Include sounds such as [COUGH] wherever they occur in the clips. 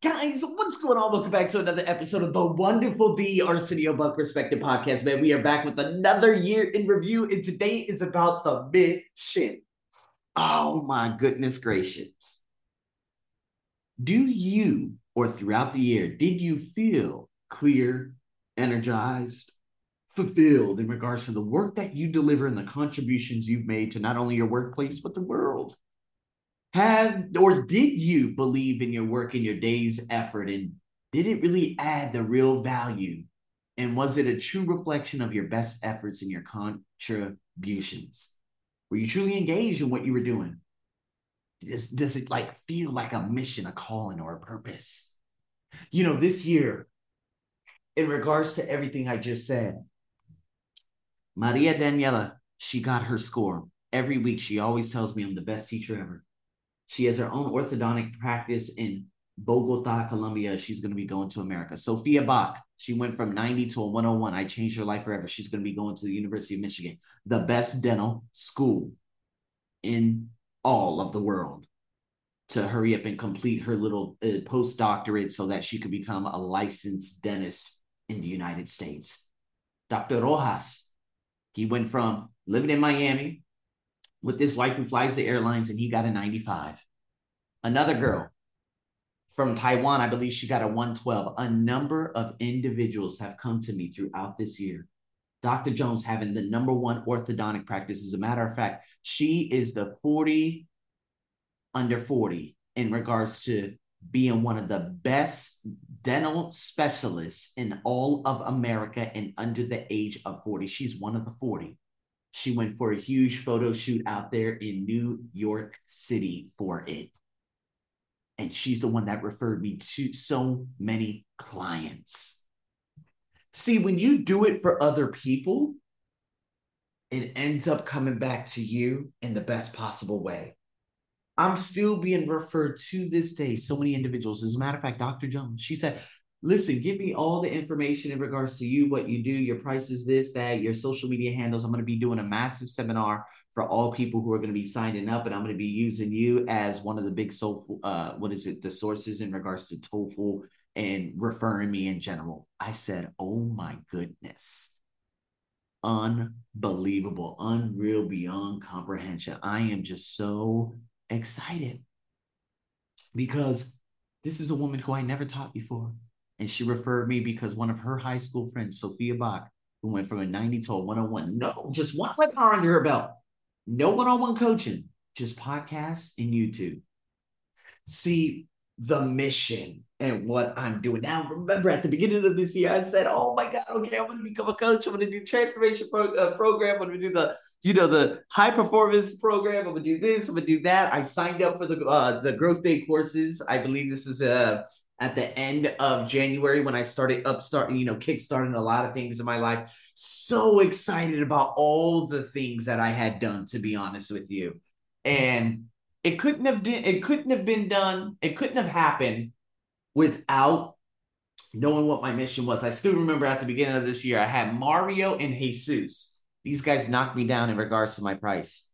Guys, what's going on? Welcome back to another episode of the wonderful The Arsenio Buck Perspective Podcast, man. We are back with another year in review, and today is about the mission. Oh my goodness gracious. Do you, or throughout the year, did you feel clear, energized, fulfilled in regards to the work that you deliver and the contributions you've made to not only your workplace, but the world? Have or did you believe in your work and your day's effort? And did it really add the real value? And was it a true reflection of your best efforts and your contributions? Were you truly engaged in what you were doing? Does, does it like feel like a mission a calling or a purpose? You know this year in regards to everything i just said maria daniela she got her score. Every week she always tells me i'm the best teacher ever she has her own orthodontic practice in Bogota, Colombia. She's going to be going to America. Sophia Bach, she went from 90 to a 101. I changed her life forever. She's going to be going to the University of Michigan, the best dental school in all of the world, to hurry up and complete her little uh, postdoctorate so that she could become a licensed dentist in the United States. Dr. Rojas, he went from living in Miami with this wife who flies the airlines and he got a 95. Another girl from Taiwan, I believe she got a 112. A number of individuals have come to me throughout this year. Dr. Jones having the number one orthodontic practice. As a matter of fact, she is the 40 under 40 in regards to being one of the best dental specialists in all of America and under the age of 40. She's one of the 40. She went for a huge photo shoot out there in New York City for it. And she's the one that referred me to so many clients. See, when you do it for other people, it ends up coming back to you in the best possible way. I'm still being referred to this day, so many individuals. As a matter of fact, Dr. Jones, she said, listen, give me all the information in regards to you, what you do, your prices, this, that, your social media handles. I'm going to be doing a massive seminar for all people who are going to be signing up, and I'm going to be using you as one of the big soulful, uh, what is it, the sources in regards to TOEFL and referring me in general. I said, oh my goodness. Unbelievable, unreal, beyond comprehension. I am just so excited because this is a woman who I never taught before. And she referred me because one of her high school friends, Sophia Bach, who went from a 90 to a 101, no, just one webinar under her belt. No one on one coaching, just podcasts and YouTube. See the mission and what I'm doing. Now, remember at the beginning of this year, I said, oh my God, okay, I'm going to become a coach. I'm going to do the transformation pro- uh, program. I'm going to do the, you know, the high performance program. I'm going to do this. I'm going to do that. I signed up for the, uh, the growth day courses. I believe this is a, at the end of January when I started upstarting, you know, kickstarting a lot of things in my life. So excited about all the things that I had done, to be honest with you. And it couldn't have been, it couldn't have been done, it couldn't have happened without knowing what my mission was. I still remember at the beginning of this year, I had Mario and Jesus. These guys knocked me down in regards to my price.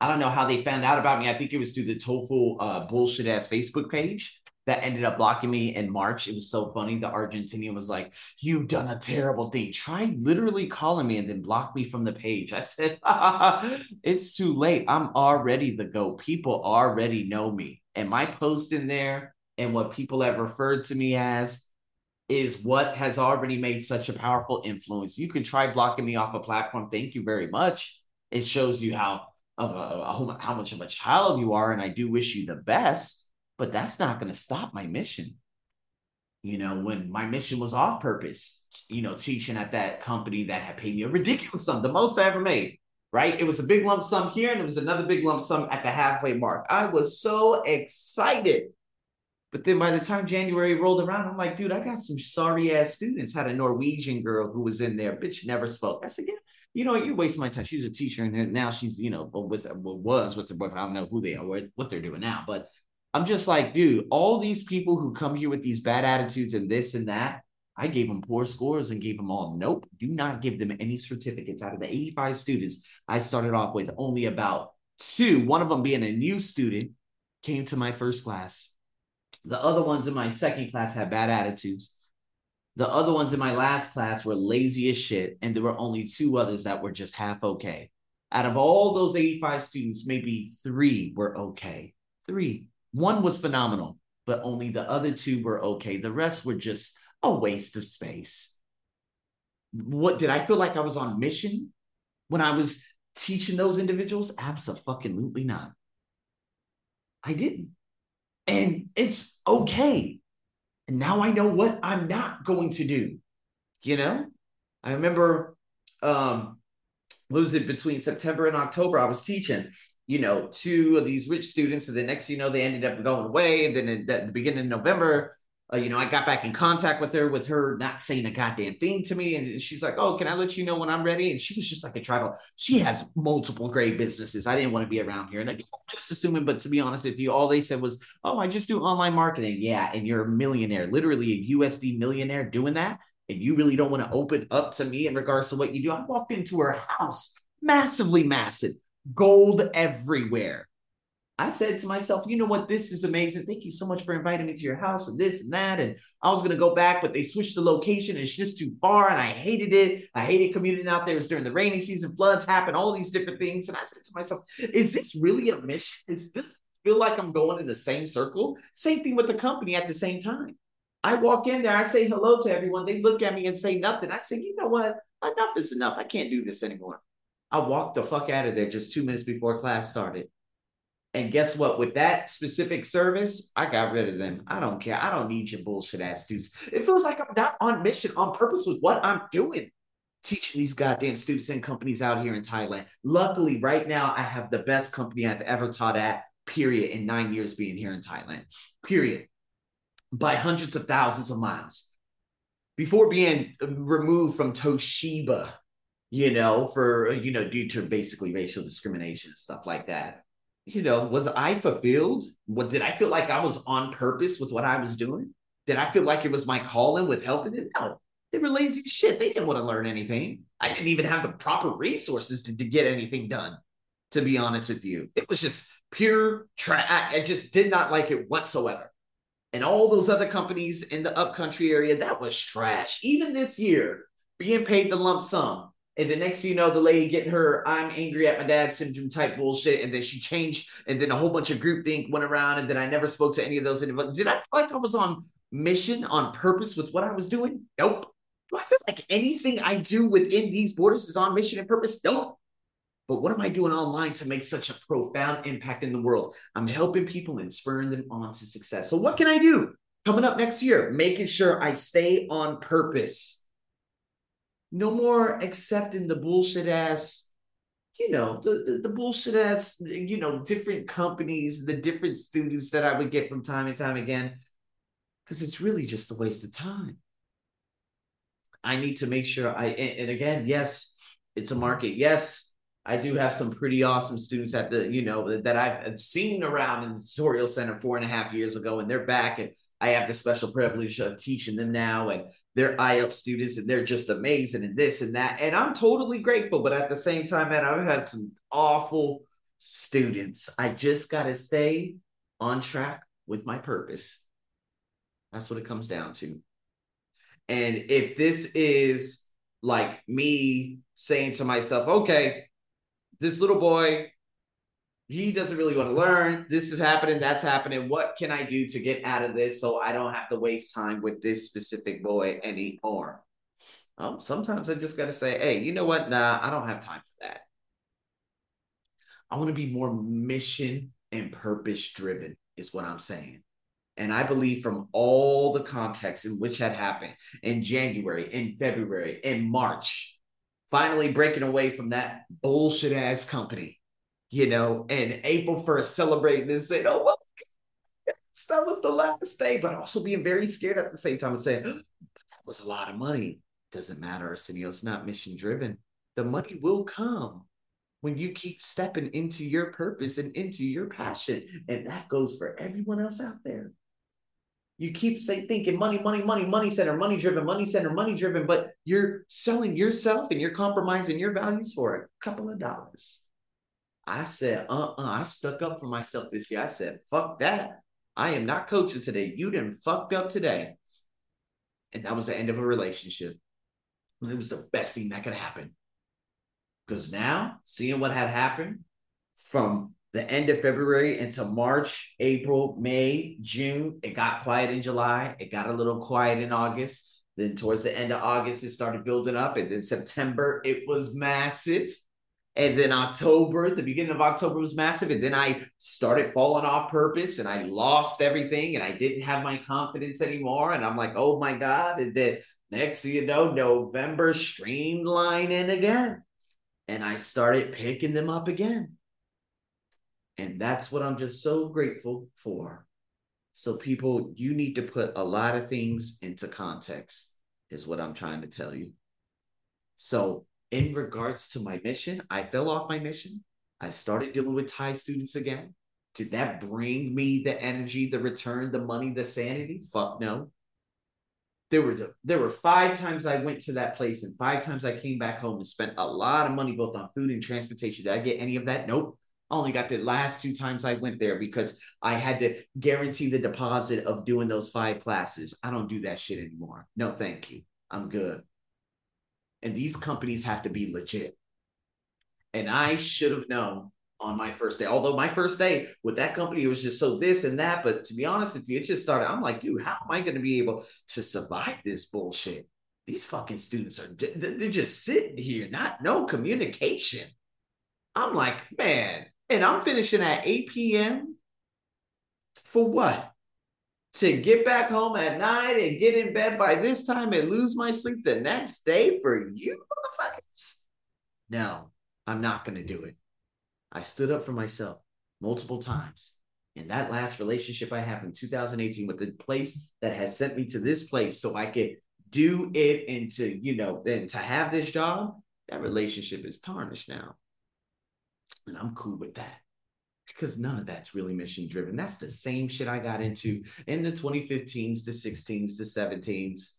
I don't know how they found out about me. I think it was through the TOEFL uh, bullshit ass Facebook page that ended up blocking me in March. It was so funny. The Argentinian was like, You've done a terrible thing. Try literally calling me and then block me from the page. I said, [LAUGHS] It's too late. I'm already the GOAT. People already know me. And my post in there and what people have referred to me as is what has already made such a powerful influence. You could try blocking me off a platform. Thank you very much. It shows you how of a, how much of a child you are, and I do wish you the best but that's not going to stop my mission. You know, when my mission was off purpose, you know, teaching at that company that had paid me a ridiculous sum, the most I ever made, right? It was a big lump sum here and it was another big lump sum at the halfway mark. I was so excited. But then by the time January rolled around, I'm like, dude, I got some sorry ass students. Had a Norwegian girl who was in there, bitch never spoke. I said, yeah, you know, you're wasting my time. She's a teacher, and now she's, you know, with was with her boyfriend. I don't know who they are, what they're doing now, but I'm just like, dude, all these people who come here with these bad attitudes and this and that, I gave them poor scores and gave them all. Nope, do not give them any certificates. Out of the 85 students, I started off with only about two, one of them being a new student, came to my first class. The other ones in my second class had bad attitudes. The other ones in my last class were lazy as shit, and there were only two others that were just half okay. Out of all those 85 students, maybe three were okay. Three. One was phenomenal, but only the other two were okay. The rest were just a waste of space. What did I feel like I was on mission when I was teaching those individuals? Absolutely not. I didn't. And it's okay. And now I know what I'm not going to do. You know, I remember, um, was it between September and October? I was teaching, you know, two of these rich students. And the next, you know, they ended up going away. And then at the beginning of November, uh, you know, I got back in contact with her, with her not saying a goddamn thing to me. And she's like, Oh, can I let you know when I'm ready? And she was just like a tribal. She has multiple great businesses. I didn't want to be around here. And I'm just assuming, but to be honest with you, all they said was, Oh, I just do online marketing. Yeah. And you're a millionaire, literally a USD millionaire doing that. And you really don't want to open up to me in regards to what you do. I walked into her house, massively massive, gold everywhere I said to myself, you know what? This is amazing. Thank you so much for inviting me to your house and this and that. And I was going to go back, but they switched the location. It's just too far. And I hated it. I hated commuting out there. It was during the rainy season, floods happen, all these different things. And I said to myself, is this really a mission? Is this feel like I'm going in the same circle? Same thing with the company at the same time. I walk in there, I say hello to everyone. They look at me and say nothing. I say, you know what? Enough is enough. I can't do this anymore. I walked the fuck out of there just two minutes before class started. And guess what? With that specific service, I got rid of them. I don't care. I don't need your bullshit ass students. It feels like I'm not on mission, on purpose with what I'm doing. Teaching these goddamn students and companies out here in Thailand. Luckily, right now, I have the best company I've ever taught at, period, in nine years being here in Thailand, period, by hundreds of thousands of miles. Before being removed from Toshiba, you know, for, you know, due to basically racial discrimination and stuff like that you know, was I fulfilled? What did I feel like I was on purpose with what I was doing? Did I feel like it was my calling with helping it? No, they were lazy shit. They didn't want to learn anything. I didn't even have the proper resources to, to get anything done. To be honest with you, it was just pure trash. I just did not like it whatsoever. And all those other companies in the upcountry area, that was trash. Even this year, being paid the lump sum, and the next thing you know, the lady getting her I'm angry at my dad syndrome type bullshit. And then she changed. And then a whole bunch of group think went around. And then I never spoke to any of those. Did I feel like I was on mission, on purpose with what I was doing? Nope. Do I feel like anything I do within these borders is on mission and purpose? Nope. But what am I doing online to make such a profound impact in the world? I'm helping people and spurring them on to success. So, what can I do coming up next year? Making sure I stay on purpose no more accepting the bullshit ass you know the, the, the bullshit ass you know different companies the different students that i would get from time and time again. Because it's really just a waste of time. I need to make sure i and, and again yes it's a market. Yes i do have some pretty awesome students at the you know that i've seen around in the tutorial center four and a half years ago and they're back and I have the special privilege of teaching them now, and they're IELTS students, and they're just amazing, and this and that. And I'm totally grateful. But at the same time, man, I've had some awful students. I just got to stay on track with my purpose. That's what it comes down to. And if this is like me saying to myself, okay, this little boy he doesn't really want to learn. This is happening, that's happening. What can I do to get out of this so I don't have to waste time with this specific boy anymore? Um, sometimes I just got to say, hey, you know what? Nah, I don't have time for that. I want to be more mission and purpose driven, is what I'm saying. And I believe from all the context in which had happened in January, in February, in March, finally breaking away from that bullshit ass company you know, and April 1st celebrating and saying, oh, well, that was the last day, but also being very scared at the same time and saying, that was a lot of money. Doesn't matter, Arsenio, it's not mission driven. The money will come when you keep stepping into your purpose and into your passion. And that goes for everyone else out there. You keep say thinking money, money, money, money center, money driven, money center, money driven, but you're selling yourself and you're compromising your values for a couple of dollars. I said, uh uh I stuck up for myself this year. I said, fuck that. I am not coaching today. You done fucked up today. And that was the end of a relationship. And it was the best thing that could happen. Because now, seeing what had happened from the end of February into March, April, May, June, it got quiet in July. It got a little quiet in August. Then towards the end of August, it started building up. And then September, it was massive. And then October, the beginning of October was massive. And then I started falling off purpose and I lost everything and I didn't have my confidence anymore. And I'm like, oh my God. And then next you know, November streamlining again. And I started picking them up again. And that's what I'm just so grateful for. So, people, you need to put a lot of things into context, is what I'm trying to tell you. So, in regards to my mission, I fell off my mission. I started dealing with Thai students again. Did that bring me the energy, the return, the money, the sanity? Fuck no. There were there were five times I went to that place, and five times I came back home and spent a lot of money both on food and transportation. Did I get any of that? Nope. I only got the last two times I went there because I had to guarantee the deposit of doing those five classes. I don't do that shit anymore. No, thank you. I'm good. And these companies have to be legit. And I should have known on my first day. Although my first day with that company, was just so this and that. But to be honest with you, it just started. I'm like, dude, how am I going to be able to survive this bullshit? These fucking students are, they're just sitting here, not no communication. I'm like, man, and I'm finishing at 8 p.m. for what? To get back home at night and get in bed by this time and lose my sleep the next day for you motherfuckers? No, I'm not going to do it. I stood up for myself multiple times. And that last relationship I have in 2018 with the place that has sent me to this place so I could do it and to, you know, then to have this job, that relationship is tarnished now. And I'm cool with that because none of that's really mission driven. That's the same shit I got into in the 2015s, the 16s, the 17s.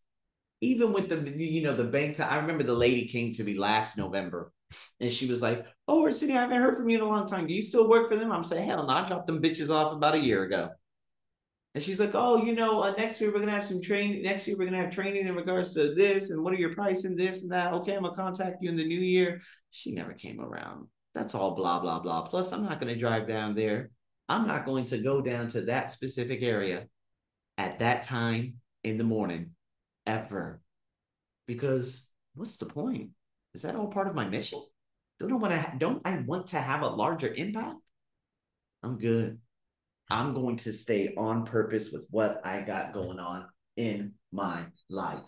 Even with the, you know, the bank, I remember the lady came to me last November and she was like, Oh, Arsenio, I haven't heard from you in a long time. Do you still work for them? I'm saying, Hell no, I dropped them bitches off about a year ago. And she's like, Oh, you know, uh, next year we're going to have some training. Next year we're going to have training in regards to this and what are your pricing, this and that. Okay, I'm going to contact you in the new year. She never came around. That's all blah, blah, blah. Plus, I'm not going to drive down there. I'm not going to go down to that specific area at that time in the morning ever. Because what's the point? Is that all part of my mission? Don't I want to don't I want to have a larger impact? I'm good. I'm going to stay on purpose with what I got going on in my life.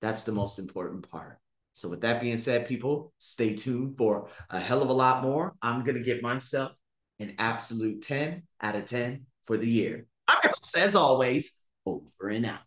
That's the most important part. So, with that being said, people, stay tuned for a hell of a lot more. I'm going to give myself an absolute 10 out of 10 for the year. I'm your host, as always, over and out.